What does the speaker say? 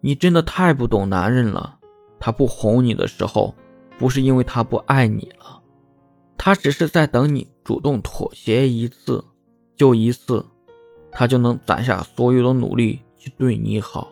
你真的太不懂男人了他不哄你的时候不是因为他不爱你了他只是在等你主动妥协一次就一次他就能攒下所有的努力去对你好。